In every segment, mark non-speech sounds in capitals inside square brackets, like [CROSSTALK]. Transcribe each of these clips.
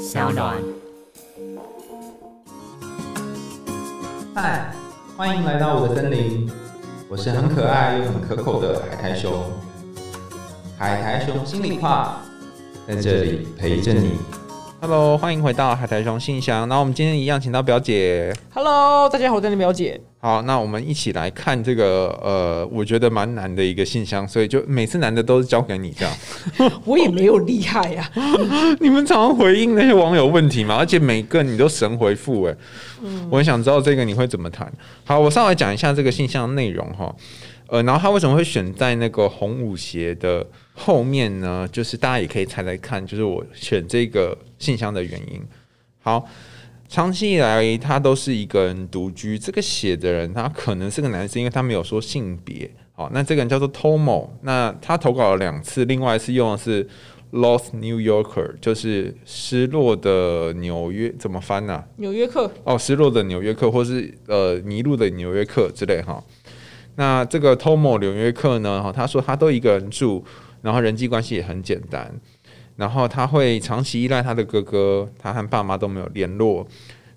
小暖。嗨，欢迎来到我的森林，我是很可爱又很可口的海苔熊。海苔熊心里话，在这里陪着你。Hello，欢迎回到海苔熊信箱。那我们今天一样，请到表姐。Hello，大家好，我是表姐。好，那我们一起来看这个呃，我觉得蛮难的一个信箱，所以就每次难的都是交给你这样。[LAUGHS] 我也没有厉害呀、[LAUGHS] 你们常常回应那些网友问题嘛，而且每个你都神回复哎，我很想知道这个你会怎么谈。好，我稍微讲一下这个信箱的内容哈。呃，然后他为什么会选在那个红舞鞋的后面呢？就是大家也可以猜猜看，就是我选这个信箱的原因。好，长期以来他都是一个人独居，这个写的人他可能是个男生，因为他没有说性别。好，那这个人叫做 Tomo，那他投稿了两次，另外一次用的是 Lost New Yorker，就是失落的纽约，怎么翻呢、纽约客，哦，失落的纽约客，或是呃迷路的纽约客之类哈。那这个 Tomo 纽约客呢，哈，他说他都一个人住，然后人际关系也很简单，然后他会长期依赖他的哥哥，他和爸妈都没有联络，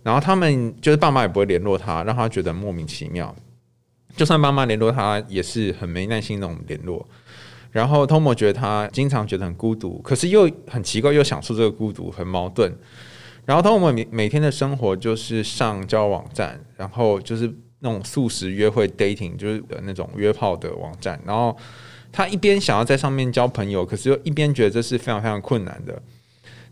然后他们就是爸妈也不会联络他，让他觉得莫名其妙。就算爸妈联络他，也是很没耐心那种联络。然后 Tomo 觉得他经常觉得很孤独，可是又很奇怪，又享受这个孤独，很矛盾。然后 Tomo 每每天的生活就是上交网站，然后就是那种素食约会 dating，就是那种约炮的网站。然后他一边想要在上面交朋友，可是又一边觉得这是非常非常困难的，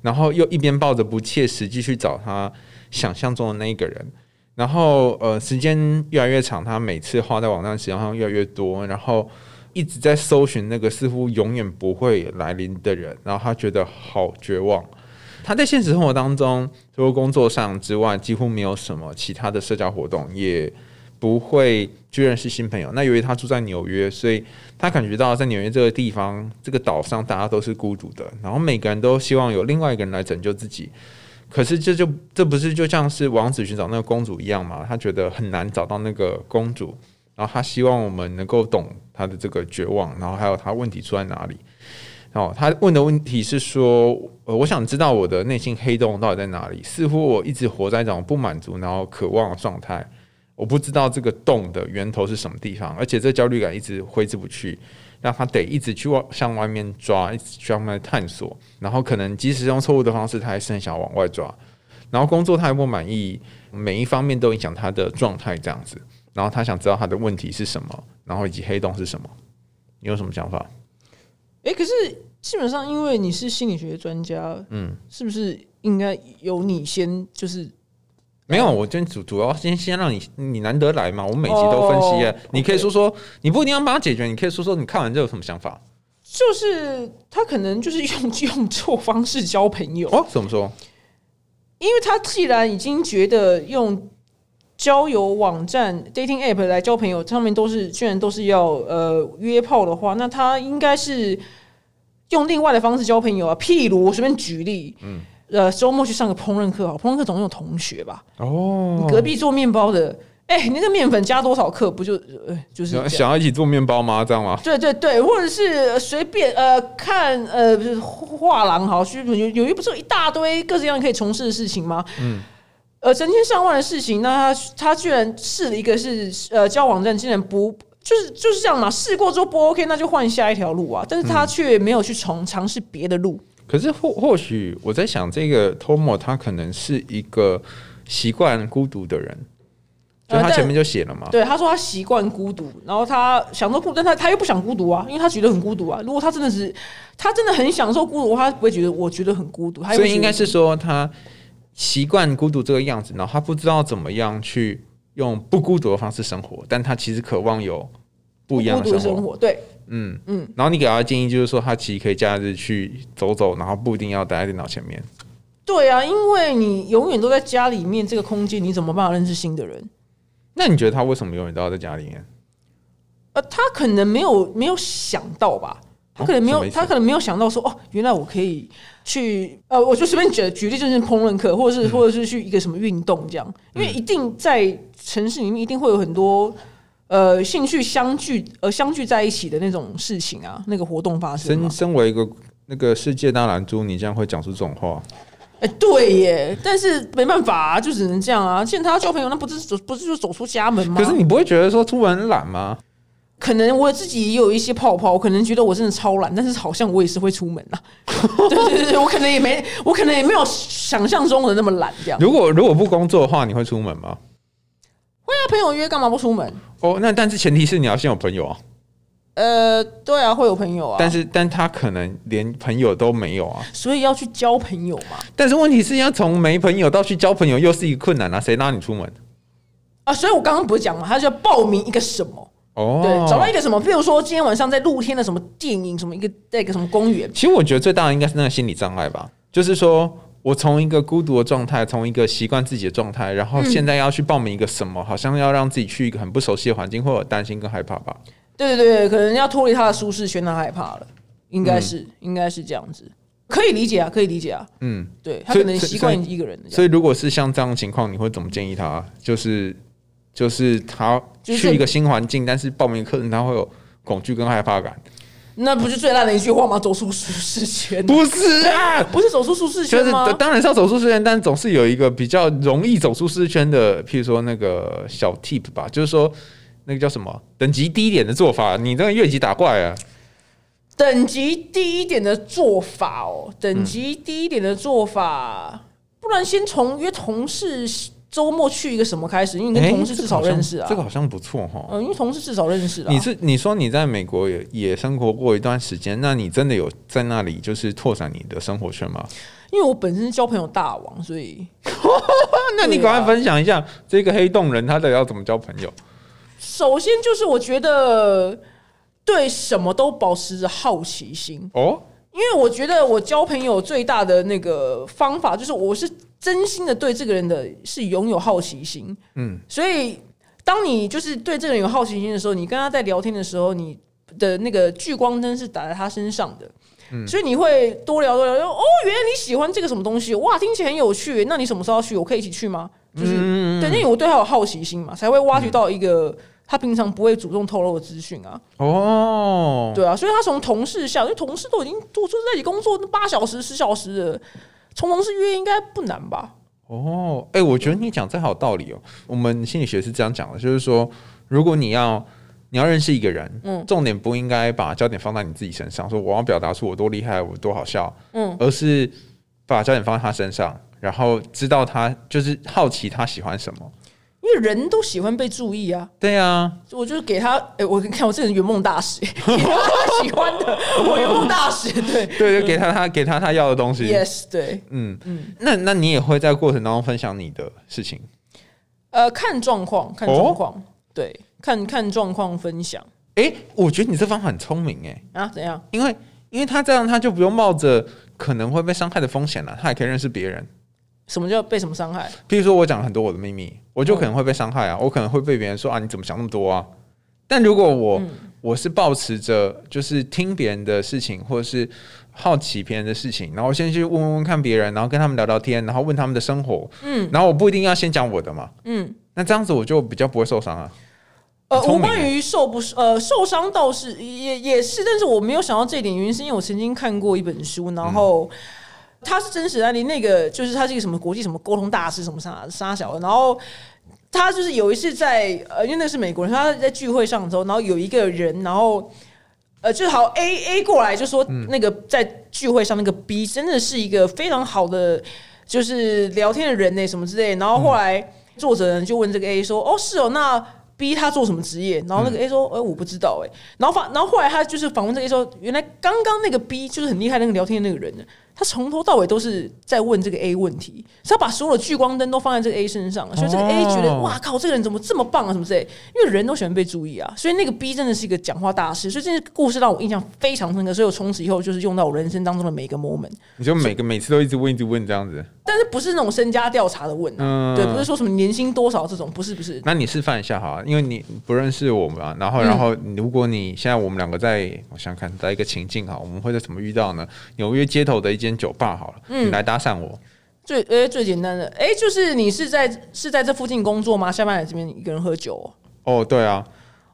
然后又一边抱着不切实际去找他想象中的那一个人。然后呃，时间越来越长，他每次花在网站时间上越来越多，然后一直在搜寻那个似乎永远不会来临的人，然后他觉得好绝望。他在现实生活当中，除了工作上之外，几乎没有什么其他的社交活动，也不会去认识新朋友。那由于他住在纽约，所以他感觉到在纽约这个地方、这个岛上，大家都是孤独的，然后每个人都希望有另外一个人来拯救自己。可是这就这不是就像是王子寻找那个公主一样吗？他觉得很难找到那个公主，然后他希望我们能够懂他的这个绝望，然后还有他问题出在哪里。哦，他问的问题是说，呃，我想知道我的内心黑洞到底在哪里？似乎我一直活在一种不满足，然后渴望的状态。我不知道这个洞的源头是什么地方，而且这焦虑感一直挥之不去，让他得一直去往向外面抓，一直去向外面探索。然后可能即使用错误的方式，他还是很想往外抓。然后工作他也不满意，每一方面都影响他的状态，这样子。然后他想知道他的问题是什么，然后以及黑洞是什么。你有什么想法？哎、可是基本上因为你是心理学专家，嗯，是不是应该由你先就是没有，我今天主主要先先让你你难得来嘛，我每集都分析啊哦你可以说说，你不一定要帮他解决，你可以说说你看完这有什么想法就是他可能就是用用错方式交朋友，哦？怎么说？因为他既然已经觉得用交友网站 dating app 来交朋友，上面都是居然都是要呃约炮的话，那他应该是用另外的方式交朋友啊。譬如我随便举例，嗯，呃，周末去上个烹饪课，好，烹饪课总有同学吧，哦你隔壁做面包的，哎、你那个面粉加多少克，不就呃就是想想要一起做面包吗？这样吗？对对对，或者是随便呃看呃画廊好，去有有一不是一大堆各式各样可以从事的事情吗？嗯，呃，成千上万的事情，那他他居然试了一个是呃交友网站，竟然不就是就是这样嘛？试过之后不 OK，那就换下一条路啊，但是他却没有去从尝试别的路。可是或或许我在想，这个 Tomo 他可能是一个习惯孤独的人，就他前面就写了嘛。对，他说他习惯孤独，然后他享受孤，但他他又不想孤独啊，因为他觉得很孤独啊。如果他真的是他真的很享受孤独，他不会觉得我觉得很孤独，所以应该是说他习惯孤独这个样子，然后他不知道怎么样去用不孤独的方式生活，但他其实渴望有不一样的生活。生活。对，嗯嗯。然后你给他的建议就是说，他其实可以假日去走走，然后不一定要待在电脑前面。对啊，因为你永远都在家里面这个空间，你怎么办法认识新的人？那你觉得他为什么永远都要在家里面？呃，他可能没有没有想到吧，他可能没有，他可能没有想到说，哦，原来我可以去，呃，我就随便举举例，就是烹饪课，或者是、或者是去一个什么运动这样，因为一定在城市里面一定会有很多。呃，兴趣相聚呃相聚在一起的那种事情啊，那个活动发生身身为一个那个世界大蓝猪，你这样会讲出这种话？哎、对耶，但是没办法啊，就只能这样啊。既然他要交朋友，那不是走不是就走出家门吗？可是你不会觉得说出门很懒吗？可能我自己也有一些泡泡，我可能觉得我真的超懒，但是好像我也是会出门啊。[LAUGHS] 对对对，我可能也没，我可能也没有想象中的那么懒这样。如果如果不工作的话，你会出门吗？会啊，朋友约干嘛不出门？哦，那但是前提是你要先有朋友啊。呃，对啊，会有朋友啊，但是但他可能连朋友都没有啊。所以要去交朋友嘛。但是问题是要从没朋友到去交朋友，又是一个困难啊。谁拉你出门？啊，所以我刚刚不是讲嘛，他就要报名一个什么？哦，对，找到一个什么，比如说今天晚上在露天的什么电影，什么一个在一个什么公园，其实我觉得最大的应该是那个心理障碍吧，就是说我从一个孤独的状态，从一个习惯自己的状态，然后现在要去报名一个什么，好像要让自己去一个很不熟悉的环境，会有担心跟害怕吧。对对对，可能要脱离他的舒适圈，他害怕了，应该嗯是、应该是这样子，可以理解啊，可以理解啊，嗯，对他可能习惯一个人所以如果是像这样的情况，你会怎么建议他？就是就是他去一个新环境，但是报名课程他会有恐惧跟害怕感。那不是最烂的一句话吗？走出舒适圈，不是啊，不是走出舒适就是圈吗？当然是要走出舒适圈，但总是有一个比较容易走出舒适圈的，譬如说那个小 tip 吧，就是说那个叫什么等级低一点的做法，你这个越级打怪啊，等级低一点的做法哦，等级低一点的做法，不然先从约同事周末去一个什么开始，因为你跟同事至少认识啊。这个好像不错哈。嗯，因为同事至少认识啊。你是你说你在美国也也生活过一段时间，那你真的有在那里就是拓展你的生活圈吗？因为我本身是交朋友大王，所以 [LAUGHS] 那你赶快分享一下这个黑洞人他到底要怎么交朋友？首先就是我觉得对什么都保持着好奇心，哦，因为我觉得我交朋友最大的那个方法就是我是真心的对这个人的是拥有好奇心，嗯，所以当你就是对这个人有好奇心的时候，你跟他在聊天的时候，你的那个聚光灯是打在他身上的。所以你会多聊多聊，哦，原来你喜欢这个什么东西，哇，听起来很有趣。那你什么时候要去？我可以一起去吗？就是、对，因为我对他有好奇心嘛，才会挖掘到一个他平常不会主动透露的资讯啊。哦，对啊，所以他从同事下，因为同事都已经都就是在一起工作八小时、十小时的，从同事约应该不难吧？哦，哎、我觉得你讲这好有道理哦。我们心理学是这样讲的，就是说，如果你要你要认识一个人，嗯重点不应该把焦点放在你自己身上，说我要表达出我多厉害，我多好笑，嗯，而是把焦点放在他身上，然后知道他就是好奇他喜欢什么。因为人都喜欢被注意啊。对啊，我就是给他，哎、我看我这个人圆梦大使，[LAUGHS] 给他他喜欢的，[LAUGHS] 我圆梦大使，对。对，就给他他给他他要的东西。，yes，对，嗯。嗯，那那你也会在过程当中分享你的事情？呃，看状况，看哦状况，对，看看状况分享。哎、我觉得你这方法很聪明哎，啊，怎样？因为因为他这样他就不用冒着可能会被伤害的风险了，他也可以认识别人。什么叫被什么伤害？譬如说我讲很多我的秘密，我就可能会被伤害啊，我可能会被别人说啊你怎么想那么多啊？但如果我、我是保持着就是听别人的事情，或者是好奇别人的事情，然后先去问问问看别人，然后跟他们聊聊天，然后问他们的生活，嗯，然后我不一定要先讲我的嘛，嗯，那这样子我就比较不会受伤啊。呃，很聪明我关于受不呃受伤倒是也也是，但是我没有想到这一点，原因是因为我曾经看过一本书，然后它是真实案例，那个就是他是一个什么国际什么沟通大师什么啥啥小的，然后他就是有一次在呃，因为那是美国人，他在聚会上的时候，然后有一个人，然后。呃，就是好 A A 过来就说那个在聚会上那个 B 真的是一个非常好的就是聊天的人呢，什么之类。然后后来作者呢就问这个 A 说：“哦，是哦，那 B 他做什么职业？”然后那个 A 说：“哎、我不知道。”哎，然后访然后后来他就是访问这个 A 说：“原来刚刚那个 B 就是很厉害那个聊天的那个人呢，他从头到尾都是在问这个 A 问题，是他把所有的聚光灯都放在这个 A 身上，所以这个 A 觉得哦哇靠，这个人怎么这么棒啊，什么之类。因为人都喜欢被注意啊，所以那个 B 真的是一个讲话大师，所以这个故事让我印象非常深刻，所以我从此以后就是用到我人生当中的每一个 moment。你就每个每次都一直问一直问这样子，但是不是那种身家调查的问、啊，嗯对，不是说什么年薪多少这种，不是不是，那你示范一下好了，因为你不认识我们啊，然嗯后然后如果你现在我们两个在，我想想看，在一个情境哈，我们会在怎么遇到呢？纽约街头的一间酒吧好了，嗯。你来搭讪我，最呃最简单的，哎、就是你是在是在这附近工作吗？下班来这边一个人喝酒哦、哦，对啊，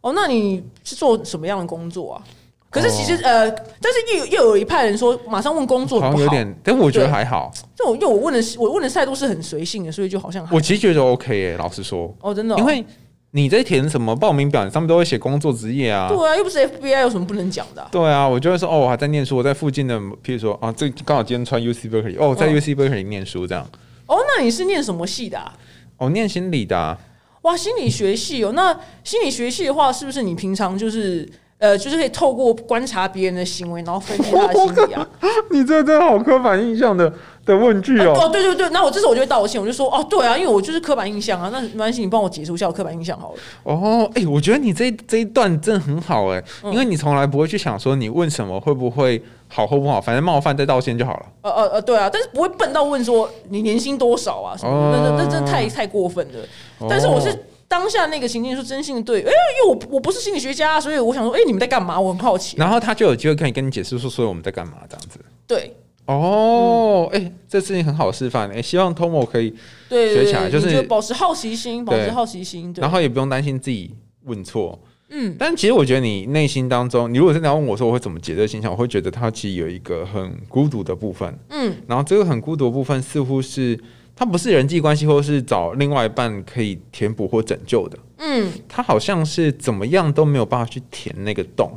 哦，那你是做什么样的工作啊？可是其实、呃，但是又又有一派人说，马上问工作不好，好像有点，但我觉得对还好。这种因为我问的是我问的态度是很随性的，所以就好像还我其实觉得 OK 耶、老实说，哦真的哦、因为你在填什么报名表，你上面都会写工作职业啊。对啊，又不是 FBI，有什么不能讲的啊、对啊，我就会说哦，我还在念书，我在附近的，譬如说啊，这刚好今天穿 UC Berkeley，哦，在嗯 UC Berkeley 念书这样。哦，那你是念什么系的、啊？哦，念心理的、啊，哇，心理学系哦，那心理学系的话，是不是你平常就是呃，就是可以透过观察别人的行为，然后分析他的心理啊？[LAUGHS] 你这真的好刻板印象的的问句哦。哦，对对对，那我这时候我就会道歉，我就说哦，对啊，因为我就是刻板印象啊，那没关系，你帮我解除一下我刻板印象好了。哦，哎、我觉得你这这一段真的很好哎、嗯因为你从来不会去想说你问什么会不会好或不好，反正冒犯再道歉就好了。呃呃呃，对啊，但是不会笨到问说你年薪多少啊什么的，那那那真的太太过分了。但是我是哦当下那个情境是真心的对，哎、因为我我不是心理学家，所以我想说，哎、你们在干嘛？我很好奇。然后他就有机会可以跟你解释说，所以我们在干嘛这样子。对哦，哎、这事情很好示范哎、希望 Tomo 可以，对学起来就是保持好奇心，保持好奇心。对然后也不用担心自己问错。嗯，但其实我觉得你内心当中，你如果真的要问我说我会怎么解这个现象，我会觉得他其实有一个很孤独的部分。嗯，然后这个很孤独的部分似乎是它不是人际关系，或是找另外一半可以填补或拯救的。嗯他好像是怎么样都没有办法去填那个洞。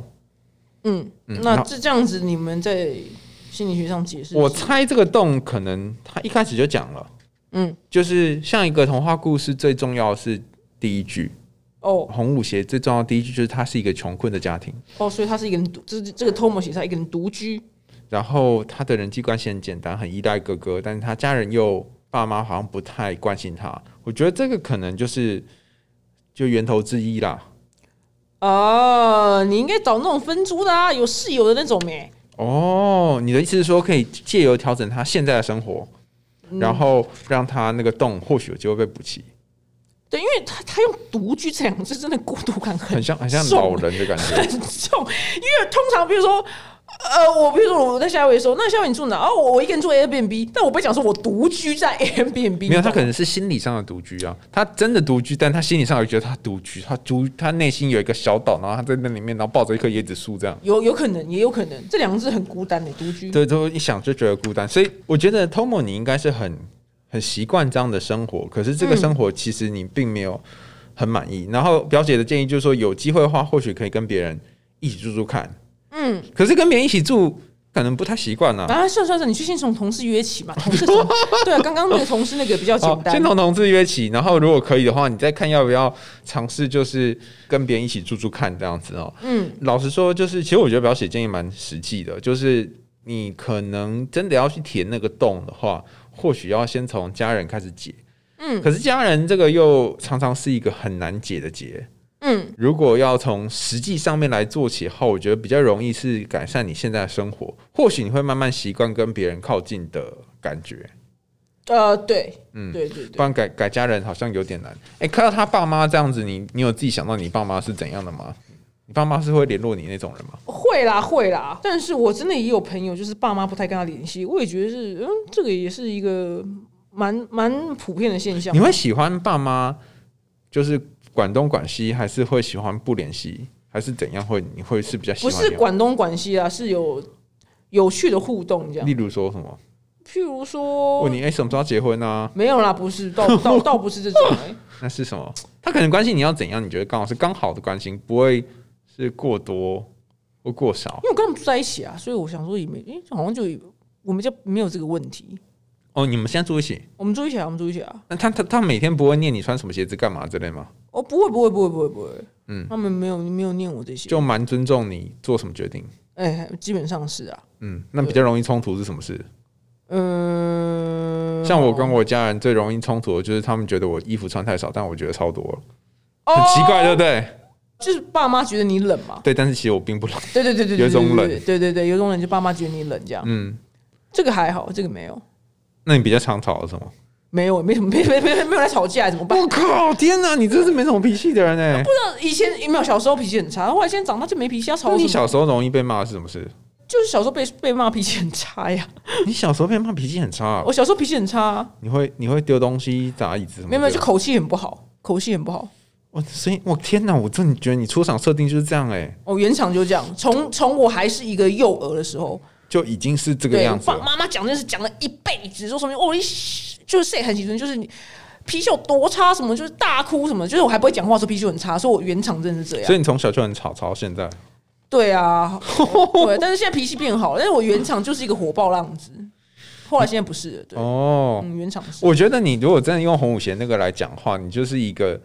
嗯，嗯那这这样子，你们在心理学上解释？我猜这个洞可能他一开始就讲了，嗯就是像一个童话故事，最重要的是第一句，哦红舞鞋最重要的第一句就是他是一个穷困的家庭，哦，所以他是一个人独，这这个 Tomo 写他一个人独居。然后他的人际关系很简单，很依赖哥哥，但是他家人又爸妈好像不太关心他。我觉得这个可能就是就源头之一啦。哦，你应该找那种分租的啊，有室友的那种没？哦，你的意思是说可以借由调整他现在的生活，嗯然后让他那个洞或许有机会被补齐，对，因为他他用独居这两个字，真的孤独感很很像很像老人的感觉。很重，因为通常比如说，呃，我比如说我在夏威夷的时候，那夏威夷你住哪？哦，我我一个人住 Airbnb，但我不会讲说我独居在 [LAUGHS] Airbnb，没有，他可能是心理上的独居啊，他真的独居，但他心理上有觉得他独居，他独他内心有一个小岛，然后他在那里面，然后抱着一棵椰子树这样。有有可能，也有可能，这两个字很孤单的独居。对，都一想就觉得孤单，所以我觉得 Tomo 你应该是很很习惯这样的生活，可是这个生活其实你并没有很满意。然后表姐的建议就是说，有机会的话，或许可以跟别人一起住住看。嗯，可是跟别人一起住，可能不太习惯呢。啊，算算算，你去先从同事约起嘛，[LAUGHS] 同事从对啊，刚刚那个同事那个比较简哦，[LAUGHS] 单先。从同事约起，然后如果可以的话，你再看要不要尝试，就是跟别人一起住住看这样子哦。嗯，老实说，就是其实我觉得表姐建议蛮实际的，就是你可能真的要去填那个洞的话，或许要先从家人开始解。嗯可是家人这个又常常是一个很难解的结。嗯，如果要从实际上面来做起后，我觉得比较容易是改善你现在的生活，或许你会慢慢习惯跟别人靠近的感觉。呃，对，嗯对对对不。然改改家人好像有点难。哎、看到他爸妈这样子，你你有自己想到你爸妈是怎样的吗？你爸妈是会联络你那种人吗？会啦会啦，但是我真的也有朋友，就是爸妈不太跟他联系，我也觉得是，嗯，这个也是一个蛮蛮普遍的现象。你会喜欢爸妈就是管东管西，还是会喜欢不联系，还是怎样会？你会是比较喜不欢不？是管东管西啊，是有有趣的互动这样例。如说什么？譬如说问，你哎、什么时候要结婚啊？没有啦，不是，倒倒 [LAUGHS] 倒不是这种、欸。那是什么？他可能关心你要怎样？你觉得刚好是刚好的关心，不会是过多或过少因为我跟他们住在一起啊，所以我想说也没，诶、好像就我们就没有这个问题。哦。你们现在住一起？我们住一起啊，我们住一起啊。那他他他每天不会念你穿什么鞋子干嘛之类吗？哦，不会不会不会不会不会，嗯他们没有没有念我这些，就蛮尊重你做什么决定。哎、基本上是啊。嗯，那比较容易冲突是什么事？嗯，像我跟我家人最容易冲突的就是他们觉得我衣服穿太少，但我觉得超多了，哦很奇怪，对不对？就是爸妈觉得你冷嘛。对，但是其实我并不冷。对对对对，对有一种冷对对对对，有一种冷，就爸妈觉得你冷这样。嗯，这个还好，这个没有，那你比较常吵什么？没有，没什么，没没没没有来吵架，怎么办？我靠！天哪，你真是没什么脾气的人哎。以前有没有小时候脾气很差，后来现在长大就没脾气，要吵那你？小时候容易被骂是什么事？就是小时候被被骂脾气很差呀。[LAUGHS] 你小时候被骂脾气很差啊我，小时候脾气很差啊，你会你会丢东西砸椅子什么？没有没有，就口气很不好，口气很不好。我声音，我天哪！我真的觉得你出场设定就是这样哎、哦，原厂就这样，从从我还是一个幼儿的时候，就已经是这个对，样子了。爸妈妈讲这件事讲了一辈子，说什么哦，你就是谁很喜欢，就是你脾气有多差，什么就是大哭什么，就是我还不会讲话说脾气很差，说我原厂真的是这样所。以你从小就很吵，吵到现在。对啊，[LAUGHS] 对，但是现在脾气变好了，但是我原厂就是一个火爆浪子，后来现在不是了，对，哦，嗯，原厂是。我觉得你如果真的用洪武贤那个来讲话，你就是一个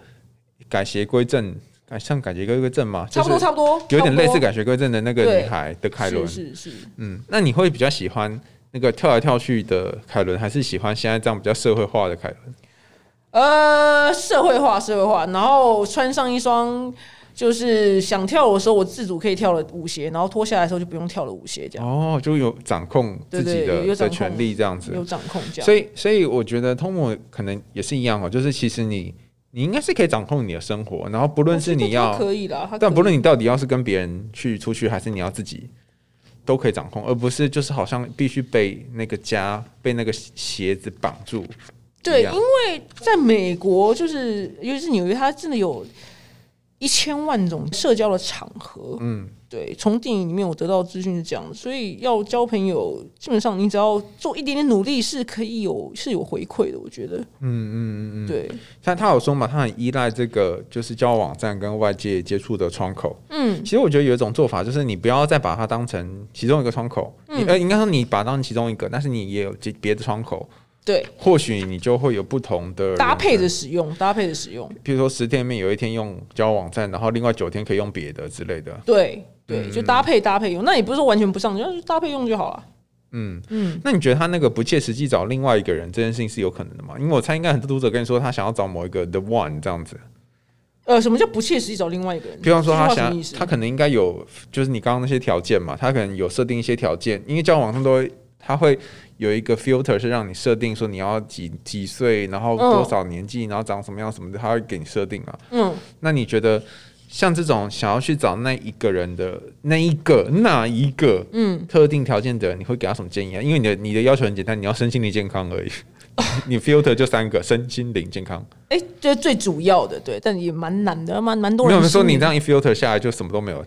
改邪归正，改像改邪归正嘛，差不多，差不多，有点类似差改邪归正的那个女孩的凯伦。是是是，嗯，那你会比较喜欢那个跳来跳去的凯伦，还是喜欢现在这样比较社会化的凯伦？呃，社会化，社会化，然后穿上一双。就是想跳舞的时候，我自主可以跳了舞鞋，然后脱下来的时候就不用跳了舞鞋，这样哦，就有掌控自己的权利这样子。有掌控这样。所以，所以我觉得通模可能也是一样哦，就是其实你你应该是可以掌控你的生活，然后不论是你要可以了，但不论你到底要是跟别人去出去，还是你要自己，都可以掌控，而不是就是好像必须被那个家被那个鞋子绑住。对，因为在美国，就是尤其是纽约，它真的有一千万种社交的场合。嗯，对，从电影里面我得到的资讯是这样的，所以要交朋友，基本上你只要做一点点努力，是可以有是有回馈的。我觉得，嗯嗯嗯嗯，对，像他有说嘛，他很依赖这个就是交友网站跟外界接触的窗口。嗯，其实我觉得有一种做法，就是你不要再把它当成其中一个窗口，你嗯呃，应该说你把它当成其中一个，但是你也有别别的窗口，对，或许你就会有不同的搭配生着使用，搭配着使用，比如说十天里面有一天用交友网站，然后另外九天可以用别的之类的。对对，嗯就搭配搭配用。那也不是说完全不上，就是搭配用就好了。嗯嗯，那你觉得他那个不切实际找另外一个人这件事情是有可能的吗？因为我猜应该很多读者跟你说他想要找某一个 the one 这样子，呃，什么叫不切实际找另外一个人？比方说他想他可能应该有就是你刚刚那些条件嘛，他可能有设定一些条件，因为交友网上都会他会有一个 filter 是让你设定说你要几几岁，然后多少年纪，然后长什么样什么的，他会给你设定啊。嗯，那你觉得像这种想要去找那一个人的那一个那一个嗯，特定条件的人，你会给他什么建议啊？因为你的你的要求很简单，你要身心灵健康而已。你 filter 就三个，身心灵健康。哎、这是最主要的，对，但也蛮难的，蛮蛮多人没有人说你这样一 filter 下来就什么都没有，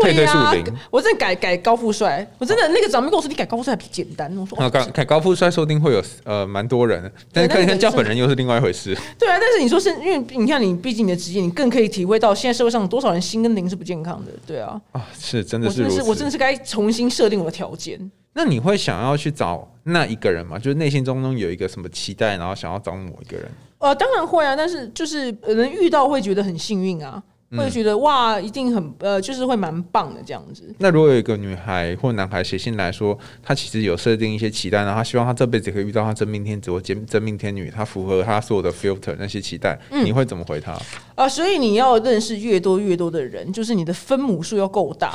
对呀。我真的改改高富帅，我真的那个长辈跟我说你改高富帅比简单，我说、那哦、高富帅说不定会有呃蛮多人，但是对那个看看叫本人又是另外一回事。对啊，但是你说是因为你看你毕竟你的职业，你更可以体会到现在社会上多少人心跟灵是不健康的，对啊，啊，是真的是我真的是我真的。是该重新设定我的条件。那你会想要去找那一个人吗？就是内心中中有一个什么期待，然后想要找某一个人？呃，当然会啊，但是就是呃能遇到会觉得很幸运啊，嗯会觉得哇，一定很呃，就是会蛮棒的这样子。那如果有一个女孩或男孩写信来说，他其实有设定一些期待，然后他希望他这辈子可以遇到他真命天子或真真命天女，他符合他所有的 filter 那些期待，嗯你会怎么回他？啊，所以你要认识越多越多的人，就是你的分母数要够大。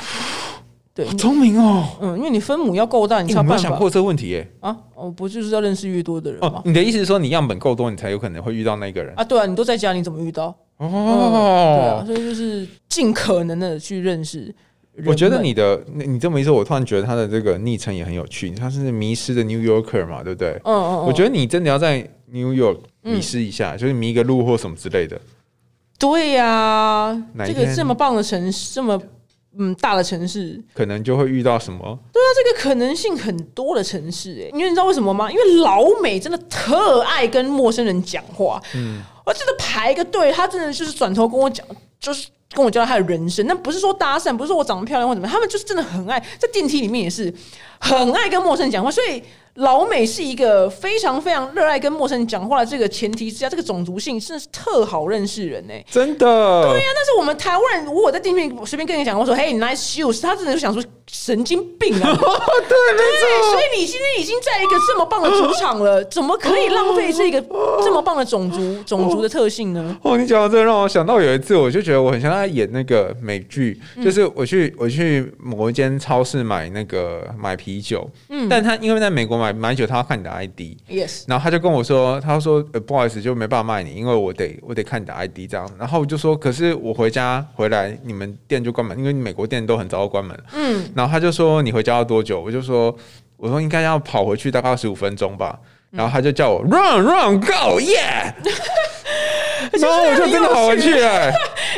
对，好聪明哦！嗯，因为你分母要够大，你才有办法没有想过这个问题耶？啊。哦，不就是要认识越多的人？你的意思是说你样本够多，你才有可能会遇到那个人？啊，对啊，你都在家，你怎么遇到？哦对啊，哦，所以就是尽可能的去认识。我觉得你的你你这么一说，我突然觉得他的这个昵称也很有趣。他是迷失的 New Yorker 嘛，对不对？嗯，嗯嗯，我觉得你真的要在 New York 迷失一下，就是迷个路或什么之类的。对呀、这个这么棒的城市，这么嗯大的城市，可能就会遇到什么对啊这个可能性很多的城市、哎，因为你知道为什么吗？因为老美真的特爱跟陌生人讲话，嗯，我真的排个队，他真的就是转头跟我讲，就是。跟我交代他的人生，那不是说搭讪，不是说我长得漂亮或怎么样，他们就是真的很爱在电梯里面也是很爱跟陌生人讲话，所以老美是一个非常非常热爱跟陌生人讲话的这个前提之下，这个种族性真的是特好认识人呢、真的？对呀、但是我们台湾人，如果我在电梯里随便跟你讲，我说“嘿，nice shoes”，他真的就想说神经病啊！[LAUGHS] 对，所以你今天已经在一个这么棒的主场了，[LAUGHS] 怎么可以浪费这个这么棒的种族种族的特性呢？哦，你讲到这个让我想到有一次，我就觉得我很像在演那个美剧，嗯就是我去我去某一间超市买那个买啤酒，嗯，但他因为在美国买买酒，他要看你的 ID，Yes，然后他就跟我说，他说呃不好意思，就没办法卖你，因为我得我得看你的 ID 这样。然后我就说，可是我回家回来，你们店就关门，因为美国店都很早就关门了。嗯，然后他就说你回家要多久？我就说我说应该要跑回去大概十五分钟吧。然后他就叫我 run run go yeah，然 [LAUGHS] 后我就真的跑回去了、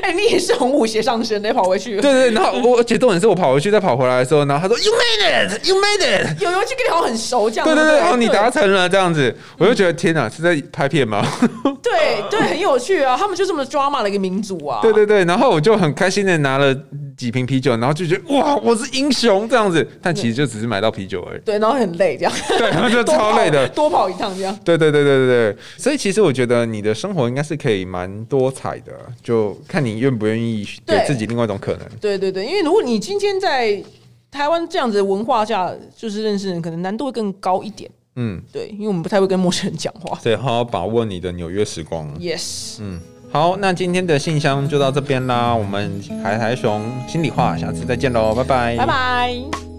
哎、你也是红舞鞋上身的，跑回去。对对，然后我而且重点是我跑回去再跑回来的时候，然后他说 You made it, you made it。有有就跟你好像很熟这样。对对对对，然后你达成了这样子，我就觉得天哪，是在拍片吗？[LAUGHS] 对对，很有趣啊！他们就这么 drama 的一个民族啊。对对对，然后我就很开心的拿了几瓶啤酒，然后就觉得哇，我是英雄这样子，但其实就只是买到啤酒而已。对，然后很累这样。对，然后就超累的。多跑一趟这样。对对对对对对，所以其实我觉得你的生活应该是可以蛮多彩的，就看你愿不愿意给对自己另外一种可能。对对对，因为如果你今天在台湾这样子的文化下，就是认识人，可能难度会更高一点。嗯，对，因为我们不太会跟陌生人讲话。所以好好把握你的纽约时光。Yes，嗯，好，那今天的信箱就到这边啦，我们海苔熊心里话，下次再见喽，拜拜，拜拜。